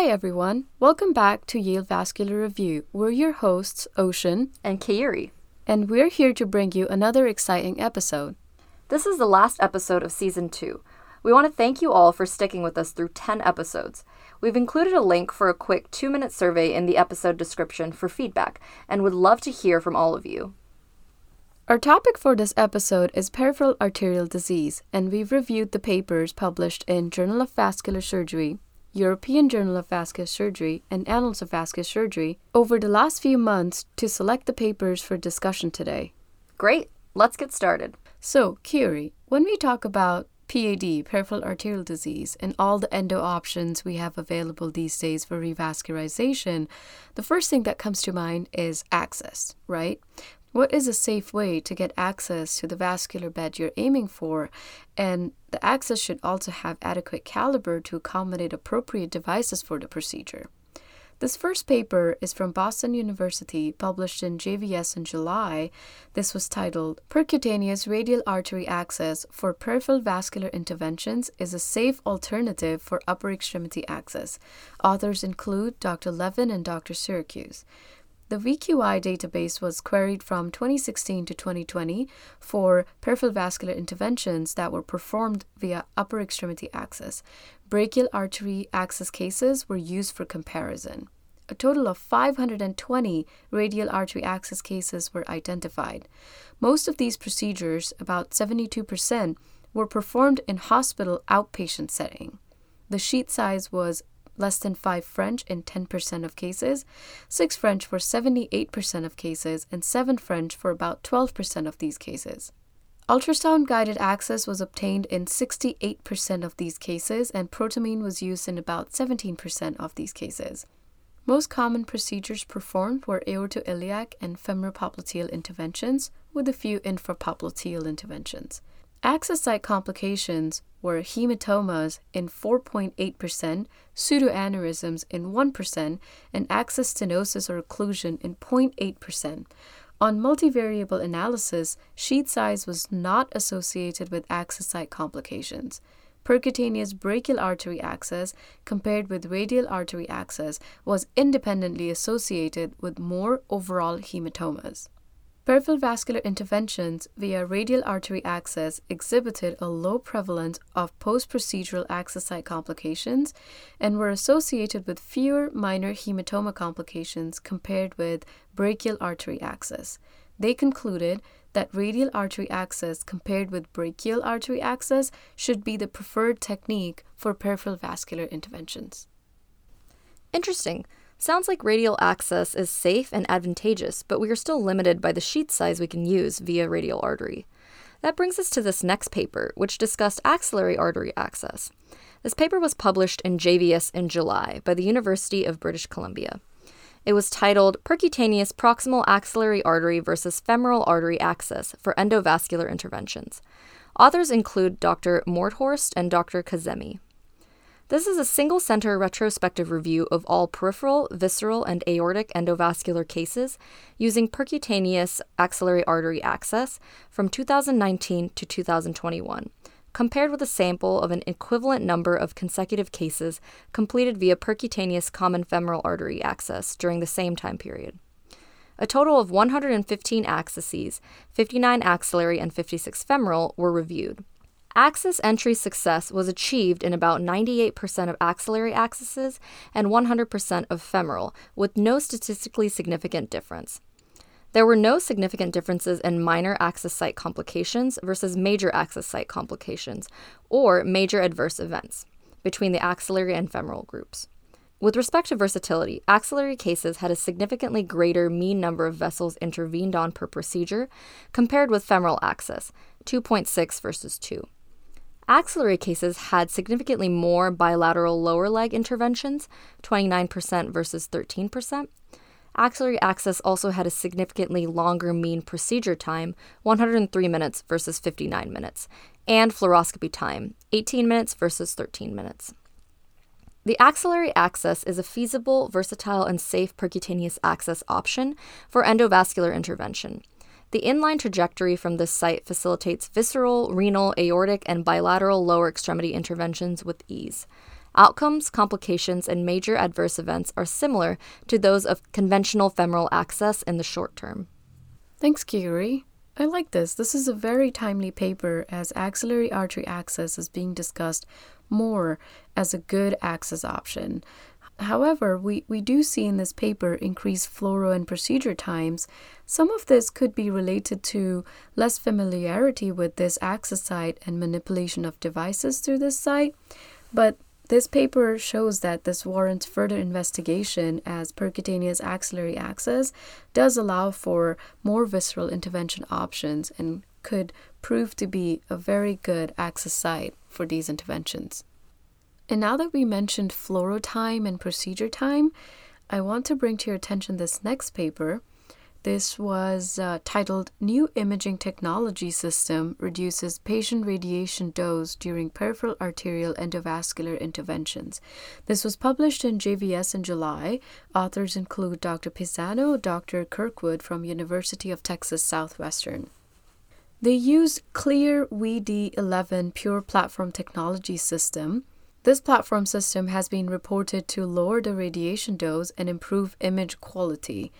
Hi, everyone. Welcome back to Yale Vascular Review. We're your hosts, Ocean and Kairi, and we're here to bring you another exciting episode. This is the last episode of season two. We want to thank you all for sticking with us through 10 episodes. We've included a link for a quick two minute survey in the episode description for feedback and would love to hear from all of you. Our topic for this episode is peripheral arterial disease, and we've reviewed the papers published in Journal of Vascular Surgery, European Journal of Vascular Surgery, and Annals of Vascular Surgery over the last few months to select the papers for discussion today. Great, let's get started. So, Kiri, when we talk about PAD, peripheral arterial disease, and all the endo options we have available these days for revascularization, the first thing that comes to mind is access, right? What is a safe way to get access to the vascular bed you're aiming for? And the access should also have adequate caliber to accommodate appropriate devices for the procedure. This first paper is from Boston University, published in JVS in July. This was titled Percutaneous Radial Artery Access for Peripheral Vascular Interventions is a Safe Alternative for Upper Extremity Access. Authors include Dr. Levin and Dr. Siracuse. The VQI database was queried from 2016 to 2020 for peripheral vascular interventions that were performed via upper extremity access. Brachial artery access cases were used for comparison. A total of 520 radial artery access cases were identified. Most of these procedures, about 72%, were performed in hospital outpatient setting. The sheath size was less than 5 French in 10% of cases, 6 French for 78% of cases, and 7 French for about 12% of these cases. Ultrasound guided access was obtained in 68% of these cases, and protamine was used in about 17% of these cases. Most common procedures performed were aortoiliac and femoropopliteal interventions, with a few infrapopliteal interventions. Access site complications were hematomas in 4.8%, pseudoaneurysms in 1%, and access stenosis or occlusion in 0.8%. On multivariable analysis, sheath size was not associated with access site complications. Percutaneous brachial artery access compared with radial artery access was independently associated with more overall hematomas. Peripheral vascular interventions via radial artery access exhibited a low prevalence of post procedural access site complications and were associated with fewer minor hematoma complications compared with brachial artery access. They concluded that radial artery access compared with brachial artery access should be the preferred technique for peripheral vascular interventions. Interesting. Sounds like radial access is safe and advantageous, but we are still limited by the sheath size we can use via radial artery. That brings us to this next paper, which discussed axillary artery access. This paper was published in JVS in July by the University of British Columbia. It was titled Percutaneous Proximal Axillary Artery versus Femoral Artery Access for Endovascular Interventions. Authors include Dr. Mordhorst and Dr. Kazemi. This is a single center retrospective review of all peripheral, visceral, and aortic endovascular cases using percutaneous axillary artery access from 2019 to 2021, compared with a sample of an equivalent number of consecutive cases completed via percutaneous common femoral artery access during the same time period. A total of 115 accesses, 59 axillary and 56 femoral, were reviewed. Access entry success was achieved in about 98% of axillary accesses and 100% of femoral, with no statistically significant difference. There were no significant differences in minor access site complications versus major access site complications or major adverse events between the axillary and femoral groups. With respect to versatility, axillary cases had a significantly greater mean number of vessels intervened on per procedure compared with femoral access, 2.6 versus 2. Axillary cases had significantly more bilateral lower leg interventions, 29% versus 13%. Axillary access also had a significantly longer mean procedure time, 103 minutes versus 59 minutes, and fluoroscopy time, 18 minutes versus 13 minutes. The axillary access is a feasible, versatile, and safe percutaneous access option for endovascular intervention. The inline trajectory from this site facilitates visceral, renal, aortic, and bilateral lower extremity interventions with ease. Outcomes, complications, and major adverse events are similar to those of conventional femoral access in the short term. Thanks, Kiri. I like this. This is a very timely paper as axillary artery access is being discussed more as a good access option. However, we, we do see in this paper increased fluoro and procedure times. Some of this could be related to less familiarity with this access site and manipulation of devices through this site, but this paper shows that this warrants further investigation as percutaneous axillary access does allow for more visceral intervention options and could prove to be a very good access site for these interventions. And now that we mentioned fluoro time and procedure time, I want to bring to your attention this next paper this was uh, titled New Imaging Technology System Reduces Patient Radiation Dose During Peripheral Arterial Endovascular Interventions. This was published in JVS in July. Authors include Dr. Pisano, Dr. Kirkwood from University of Texas Southwestern. They use Clear VD11 Pure Platform Technology System this platform system has been reported to lower the radiation dose and improve image quality.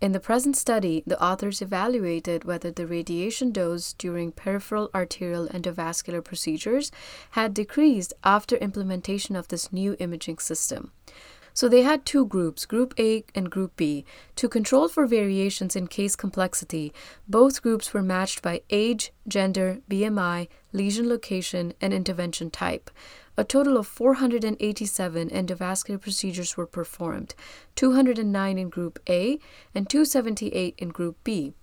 In the present study, the authors evaluated whether the radiation dose during peripheral arterial endovascular procedures had decreased after implementation of this new imaging system. So they had two groups, Group A and Group B. To control for variations in case complexity, both groups were matched by age, gender, BMI, lesion location, and intervention type. A total of 487 endovascular procedures were performed, 209 in Group A and 278 in Group B.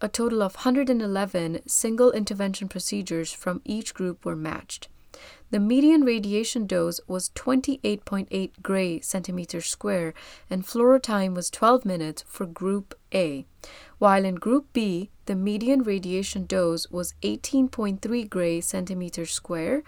A total of 111 single intervention procedures from each group were matched. The median radiation dose was 28.8 gray centimeters square, and fluoro time was 12 minutes for Group A, while in Group B, the median radiation dose was 18.3 gray centimeters square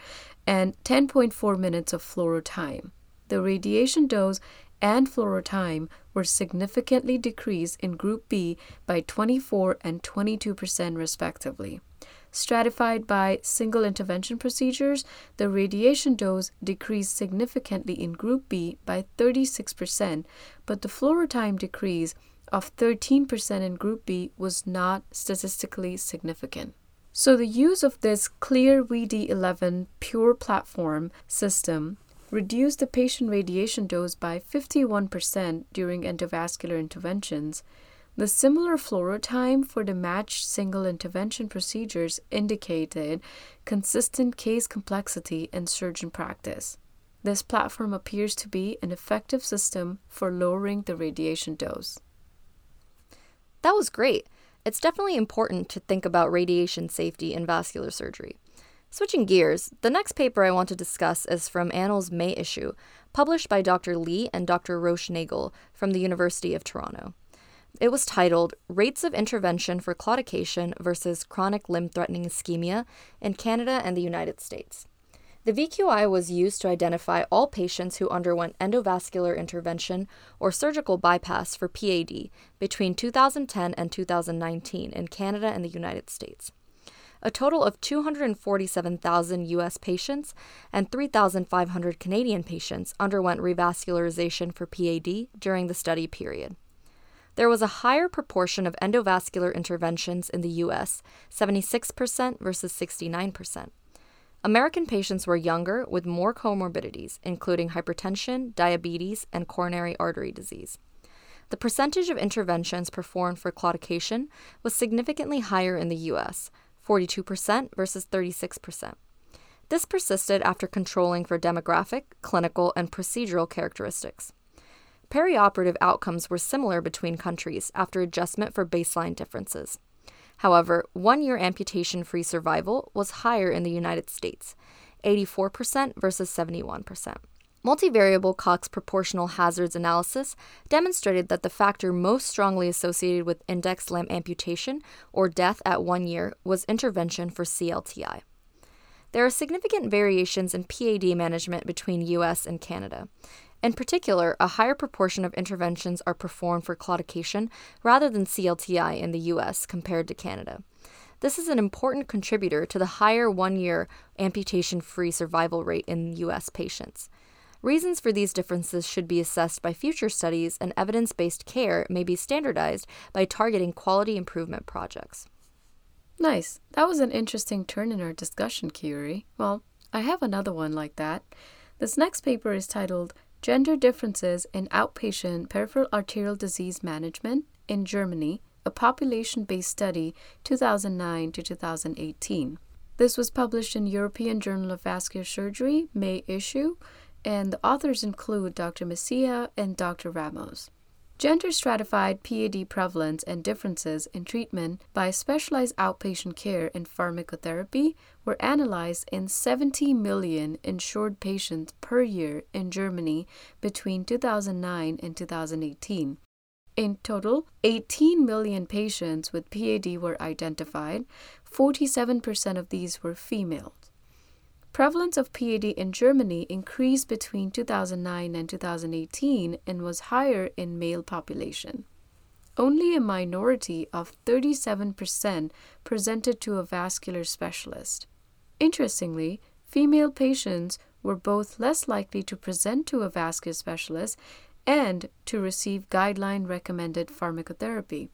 and 10.4 minutes of fluoro time. The radiation dose and fluoro time were significantly decreased in Group B by 24 and 22 percent respectively. Stratified by single intervention procedures, the radiation dose decreased significantly in Group B by 36%, but the fluoro time decrease of 13% in Group B was not statistically significant. So, the use of this Clear VD11 pure platform system reduced the patient radiation dose by 51% during endovascular interventions the similar fluoro time for the matched single intervention procedures indicated consistent case complexity and surgeon practice. This platform appears to be an effective system for lowering the radiation dose. That was great. It's definitely important to think about radiation safety in vascular surgery. Switching gears, the next paper I want to discuss is from Annals May issue, published by Dr. Lee and Dr. Roche Nagle from the University of Toronto. It was titled Rates of Intervention for Claudication versus Chronic Limb Threatening Ischemia in Canada and the United States. The VQI was used to identify all patients who underwent endovascular intervention or surgical bypass for PAD between 2010 and 2019 in Canada and the United States. A total of 247,000 US patients and 3,500 Canadian patients underwent revascularization for PAD during the study period. There was a higher proportion of endovascular interventions in the US, 76% versus 69%. American patients were younger with more comorbidities, including hypertension, diabetes, and coronary artery disease. The percentage of interventions performed for claudication was significantly higher in the US, 42% versus 36%. This persisted after controlling for demographic, clinical, and procedural characteristics. Perioperative outcomes were similar between countries after adjustment for baseline differences. However, one year amputation free survival was higher in the United States, 84% versus 71%. Multivariable Cox proportional hazards analysis demonstrated that the factor most strongly associated with index limb amputation or death at one year was intervention for CLTI. There are significant variations in PAD management between US and Canada. In particular, a higher proportion of interventions are performed for claudication rather than CLTI in the US compared to Canada. This is an important contributor to the higher one year amputation free survival rate in US patients. Reasons for these differences should be assessed by future studies, and evidence based care may be standardized by targeting quality improvement projects. Nice. That was an interesting turn in our discussion, Curie. Well, I have another one like that. This next paper is titled Gender Differences in Outpatient Peripheral Arterial Disease Management in Germany, a population based study 2009 to 2018. This was published in European Journal of Vascular Surgery, May issue, and the authors include Dr. Messiha and Dr. Rammos. Gender stratified PAD prevalence and differences in treatment by specialized outpatient care and pharmacotherapy were analyzed in 70 million insured patients per year in Germany between 2009 and 2018. In total, 18 million patients with PAD were identified. 47% of these were females. Prevalence of PAD in Germany increased between 2009 and 2018 and was higher in male population. Only a minority of 37% presented to a vascular specialist. Interestingly, female patients were both less likely to present to a vascular specialist and to receive guideline recommended pharmacotherapy.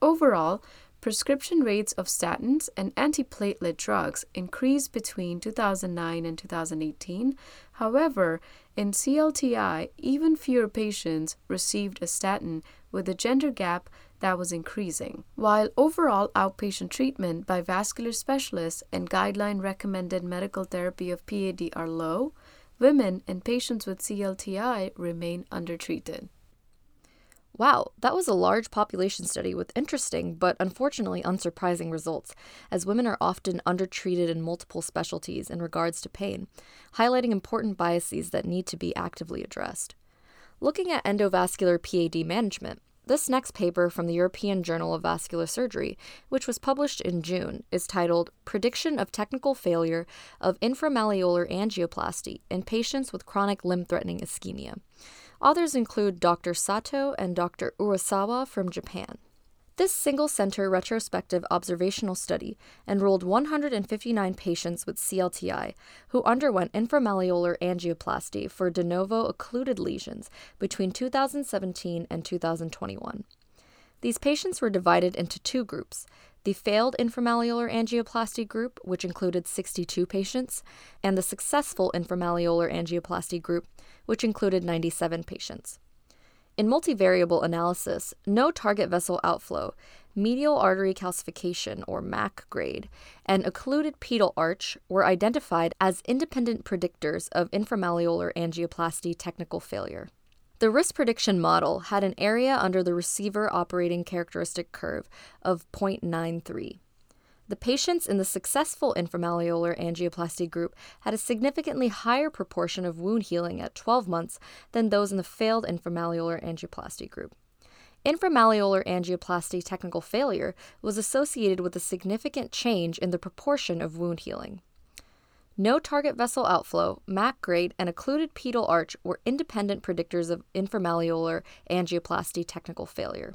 Overall, prescription rates of statins and antiplatelet drugs increased between 2009 and 2018. However, in CLTI, even fewer patients received a statin with a gender gap that was increasing. While overall outpatient treatment by vascular specialists and guideline recommended medical therapy of PAD are low, women and patients with CLTI remain undertreated. Wow, that was a large population study with interesting but unfortunately unsurprising results, as women are often undertreated in multiple specialties in regards to pain, highlighting important biases that need to be actively addressed. Looking at endovascular PAD management, this next paper from the European Journal of Vascular Surgery, which was published in June, is titled Prediction of Technical Failure of Inframalleolar Angioplasty in Patients with Chronic Limb Threatening Ischemia. Authors include Dr. Sato and Dr. Urasawa from Japan. This single center retrospective observational study enrolled 159 patients with CLTI who underwent inframalleolar angioplasty for de novo occluded lesions between 2017 and 2021. These patients were divided into two groups the failed inframalleolar angioplasty group, which included 62 patients, and the successful inframalleolar angioplasty group, which included 97 patients. In multivariable analysis, no target vessel outflow, medial artery calcification or MAC grade, and occluded pedal arch were identified as independent predictors of inframalleolar angioplasty technical failure. The risk prediction model had an area under the receiver operating characteristic curve of 0.93. The patients in the successful inframalleolar angioplasty group had a significantly higher proportion of wound healing at 12 months than those in the failed inframalleolar angioplasty group. Inframalleolar angioplasty technical failure was associated with a significant change in the proportion of wound healing. No target vessel outflow, MAC grade, and occluded pedal arch were independent predictors of inframalleolar angioplasty technical failure.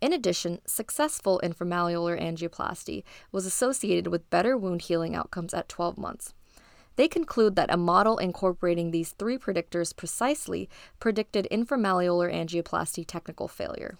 In addition, successful inframalleolar angioplasty was associated with better wound healing outcomes at 12 months. They conclude that a model incorporating these three predictors precisely predicted inframalleolar angioplasty technical failure.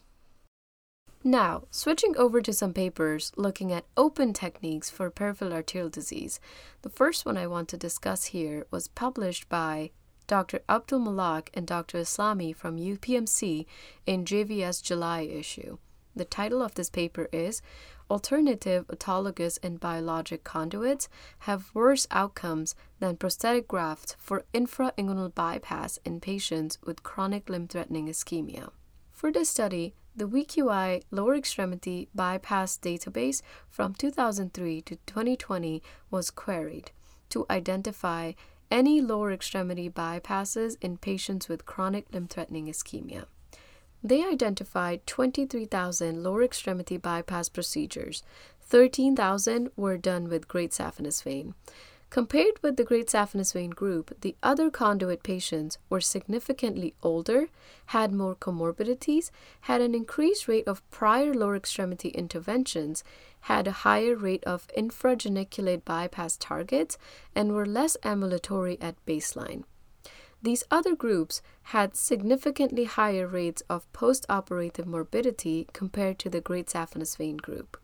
Now, switching over to some papers looking at open techniques for peripheral arterial disease. The first one I want to discuss here was published by Dr. Abdul Malak and Dr. Eslami from UPMC in JVS July issue. The title of this paper is Alternative Autologous and Biologic Conduits Have Worse Outcomes Than Prosthetic Grafts for Infrainguinal Bypass in Patients with Chronic Limb Threatening Ischemia. For this study, the VQI Lower Extremity Bypass Database from 2003 to 2020 was queried to identify any lower extremity bypasses in patients with chronic limb threatening ischemia. They identified 23,000 lower extremity bypass procedures. 13,000 were done with great saphenous vein. Compared with the great saphenous vein group, the other conduit patients were significantly older, had more comorbidities, had an increased rate of prior lower extremity interventions, had a higher rate of infrageniculate bypass targets, and were less ambulatory at baseline. These other groups had significantly higher rates of postoperative morbidity compared to the great saphenous vein group.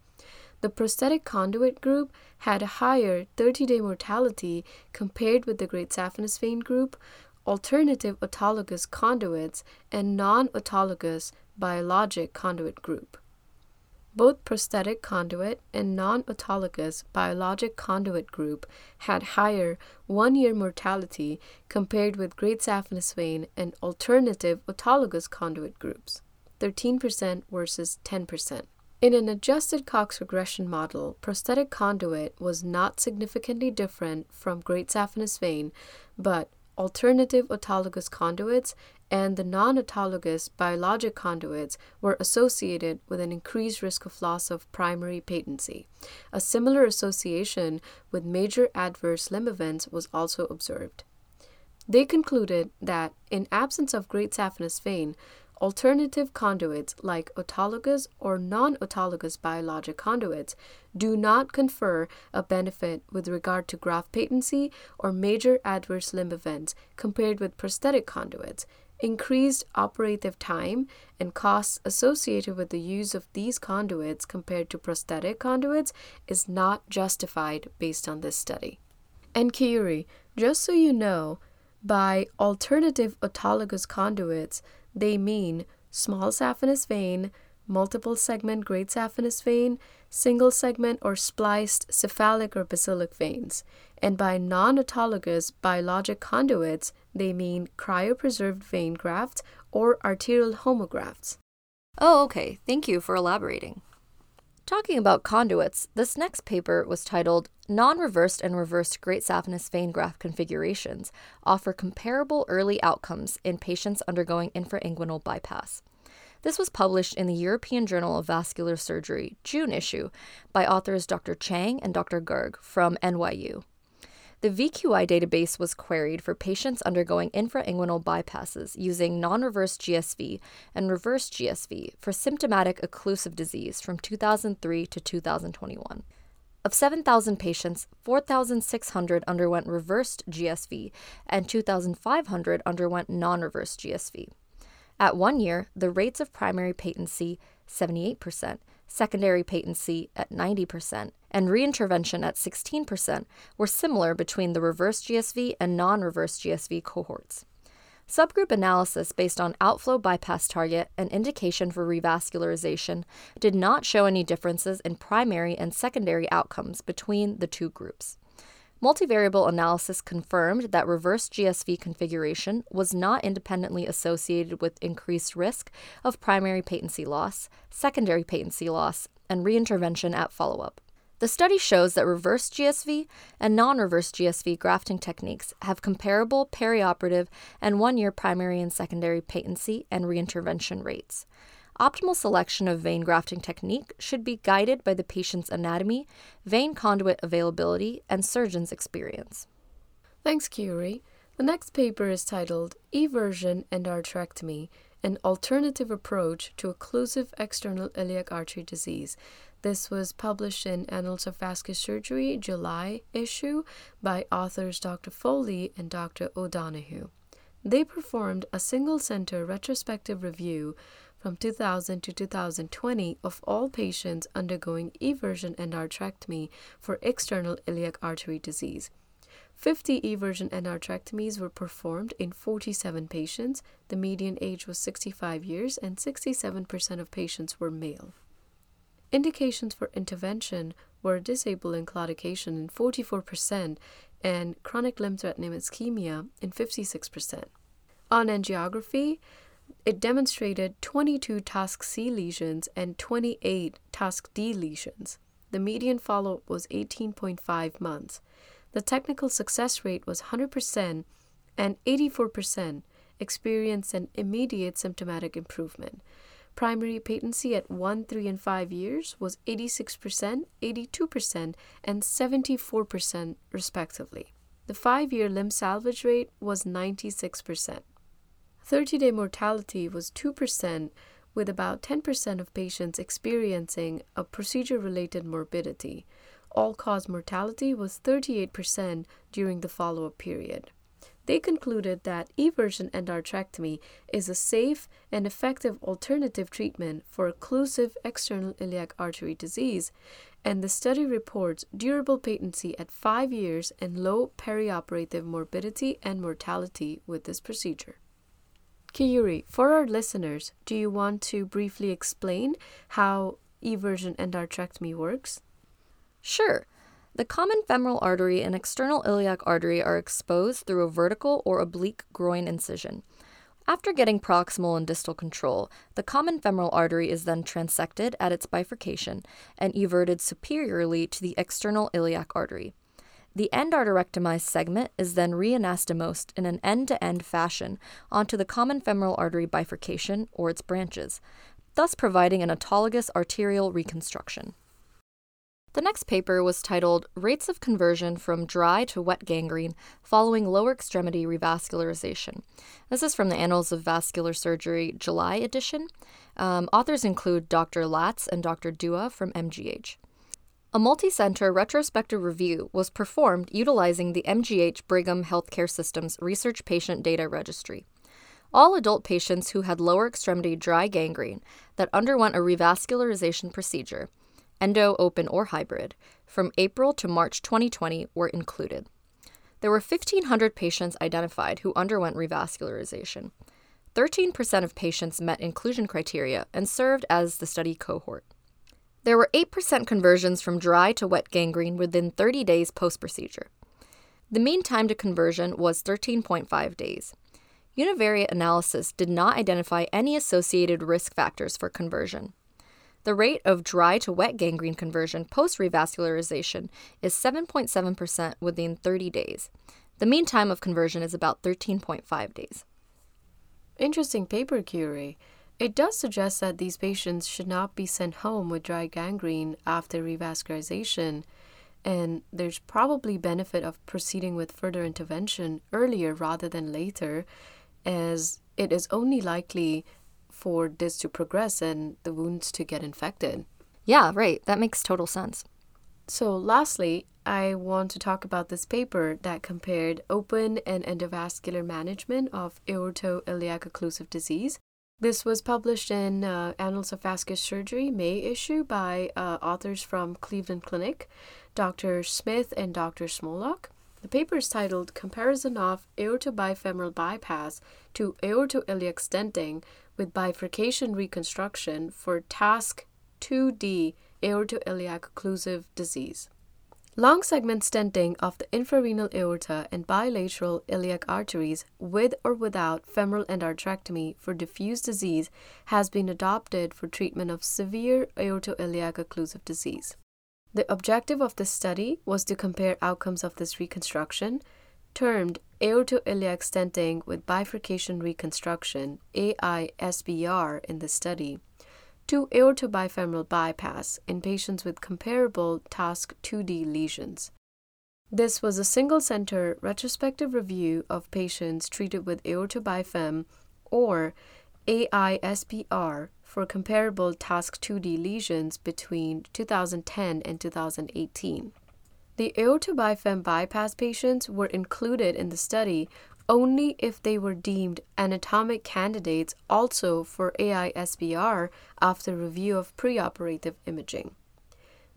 The prosthetic conduit group had a higher 30 day mortality compared with the great saphenous vein group, alternative autologous conduits, and non autologous biologic conduit group. Both prosthetic conduit and non autologous biologic conduit group had higher one year mortality compared with great saphenous vein and alternative autologous conduit groups, 13% versus 10%. In an adjusted Cox regression model, prosthetic conduit was not significantly different from great saphenous vein, but alternative autologous conduits and the non autologous biologic conduits were associated with an increased risk of loss of primary patency. A similar association with major adverse limb events was also observed. They concluded that, in absence of great saphenous vein, Alternative conduits, like autologous or non autologous biologic conduits, do not confer a benefit with regard to graft patency or major adverse limb events compared with prosthetic conduits. Increased operative time and costs associated with the use of these conduits compared to prosthetic conduits is not justified based on this study. And Kiuri, just so you know, by alternative autologous conduits, they mean small saphenous vein, multiple segment great saphenous vein, single segment or spliced cephalic or basilic veins. And by non autologous biologic conduits, they mean cryopreserved vein grafts or arterial homografts. Oh, okay. Thank you for elaborating. Talking about conduits, this next paper was titled Non reversed and reversed great saphenous vein graft configurations offer comparable early outcomes in patients undergoing infrainguinal bypass. This was published in the European Journal of Vascular Surgery, June issue, by authors Dr. Chang and Dr. Garg from NYU. The VQI database was queried for patients undergoing infrainguinal bypasses using non reverse GSV and reverse GSV for symptomatic occlusive disease from 2003 to 2021. Of 7,000 patients, 4,600 underwent reversed GSV and 2,500 underwent non reverse GSV. At one year, the rates of primary patency 78%, secondary patency at 90%, and reintervention at 16% were similar between the reverse GSV and non reverse GSV cohorts. Subgroup analysis based on outflow bypass target and indication for revascularization did not show any differences in primary and secondary outcomes between the two groups. Multivariable analysis confirmed that reverse GSV configuration was not independently associated with increased risk of primary patency loss, secondary patency loss, and reintervention at follow up. The study shows that reverse GSV and non reverse GSV grafting techniques have comparable perioperative and one year primary and secondary patency and reintervention rates. Optimal selection of vein grafting technique should be guided by the patient's anatomy, vein conduit availability, and surgeon's experience. Thanks, Kiuri. The next paper is titled Eversion Endarterectomy An Alternative Approach to Occlusive External Iliac Artery Disease. This was published in Annals of Vascular Surgery, July issue, by authors Dr. Foley and Dr. O'Donoghue. They performed a single center retrospective review from 2000 to 2020 of all patients undergoing eversion endarterectomy for external iliac artery disease. 50 eversion endarterectomies were performed in 47 patients. The median age was 65 years, and 67% of patients were male. Indications for intervention were disabling claudication in 44% and chronic limb threatening ischemia in 56%. On angiography, it demonstrated 22 TASC C lesions and 28 TASC D lesions. The median follow up was 18.5 months. The technical success rate was 100%, and 84% experienced an immediate symptomatic improvement. Primary patency at 1, 3, and 5 years was 86%, 82%, and 74%, respectively. The 5 year limb salvage rate was 96%. 30 day mortality was 2%, with about 10% of patients experiencing a procedure related morbidity. All cause mortality was 38% during the follow up period. they concluded that eversion endarterectomy is a safe and effective alternative treatment for occlusive external iliac artery disease, and the study reports durable patency at five years and low perioperative morbidity and mortality with this procedure. Kiyuri, for our listeners, do you want to briefly explain how eversion endarterectomy works? Sure. The common femoral artery and external iliac artery are exposed through a vertical or oblique groin incision. After getting proximal and distal control, the common femoral artery is then transected at its bifurcation and everted superiorly to the external iliac artery. The endarterectomized segment is then reanastomosed in an end to end fashion onto the common femoral artery bifurcation or its branches, thus providing an autologous arterial reconstruction. The next paper was titled Rates of Conversion from Dry to Wet Gangrene Following Lower Extremity Revascularization. This is from the Annals of Vascular Surgery July edition. Um, authors include Dr. Latz and Dr. Dua from MGH. A multi-center retrospective review was performed utilizing the MGH Brigham Healthcare System's Research Patient Data Registry. All adult patients who had lower extremity dry gangrene that underwent a revascularization procedure, endo, open, or hybrid, from April to March 2020 were included. There were 1,500 patients identified who underwent revascularization. 13% of patients met inclusion criteria and served as the study cohort. There were 8% conversions from dry to wet gangrene within 30 days post procedure. The mean time to conversion was 13.5 days. Univariate analysis did not identify any associated risk factors for conversion. The rate of dry to wet gangrene conversion post revascularization is 7.7% within 30 days. The mean time of conversion is about 13.5 days. Interesting paper, Curie. It does suggest that these patients should not be sent home with dry gangrene after revascularization, and there's probably benefit of proceeding with further intervention earlier rather than later, as it is only likely for this to progress and the wounds to get infected. Yeah, right. That makes total sense. So, lastly, I want to talk about this paper that compared open and endovascular management of aortoiliac occlusive disease this was published in uh, Annals of Vascular Surgery, May issue by uh, authors from Cleveland Clinic, Dr. Smith and Dr. Smolock. The paper is titled Comparison of Aortobifemoral Bypass to Aortoiliac Stenting with Bifurcation Reconstruction for TASC 2D Aortoiliac Occlusive Disease. Long segment stenting of the infrarenal aorta and bilateral iliac arteries with or without femoral endarterectomy for diffuse disease has been adopted for treatment of severe aortoiliac occlusive disease. The objective of this study was to compare outcomes of this reconstruction, termed aortoiliac stenting with bifurcation reconstruction, AISBR, in the study to aortobifemoral bypass in patients with comparable TASC 2D lesions. This was a single center retrospective review of patients treated with aortobifem or AISBR for comparable task 2D lesions between 2010 and 2018. The aortobifem bypass patients were included in the study only if they were deemed anatomic candidates also for AISBR after review of preoperative imaging.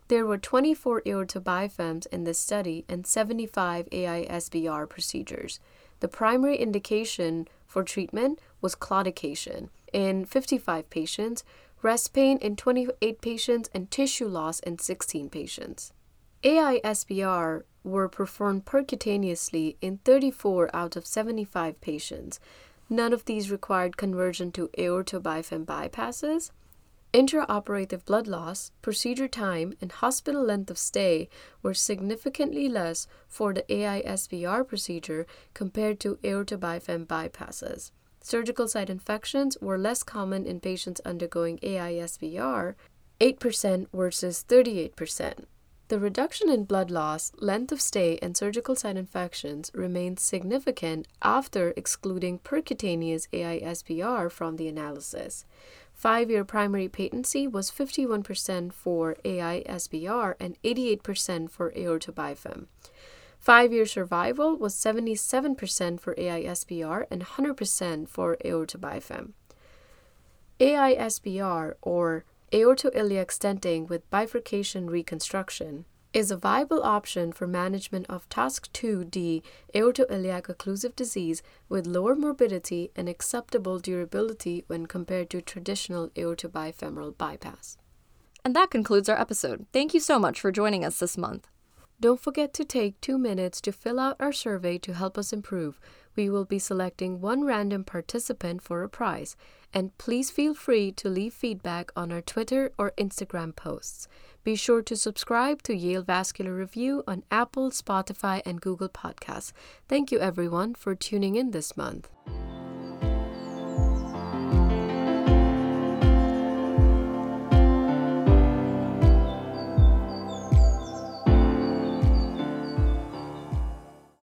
There were 24 aortobifems in this study and 75 AISBR procedures. The primary indication for treatment was claudication in 55 patients, rest pain in 28 patients, and tissue loss in 16 patients. AISBR were performed percutaneously in 34 out of 75 patients. None of these required conversion to aortobifem bypasses. Intraoperative blood loss, procedure time, and hospital length of stay were significantly less for the AISBR procedure compared to aortobifem bypasses. Surgical site infections were less common in patients undergoing AISBR, 8% versus 38%. The reduction in blood loss, length of stay, and surgical site infections remained significant after excluding percutaneous AISBR from the analysis. Five year primary patency was 51% for AISBR and 88% for aortobifem. Five year survival was 77% for AISBR and 100% for aortobifem. AISBR, or aortoiliac stenting with bifurcation reconstruction, is a viable option for management of TASC 2D aortoiliac occlusive disease with lower morbidity and acceptable durability when compared to traditional aortobifemoral bypass. And that concludes our episode. Thank you so much for joining us this month. Don't forget to take two minutes to fill out our survey to help us improve. We will be selecting one random participant for a prize, and please feel free to leave feedback on our Twitter or Instagram posts. Be sure to subscribe to Yale Vascular Review on Apple, Spotify, and Google Podcasts. Thank you, everyone, for tuning in this month.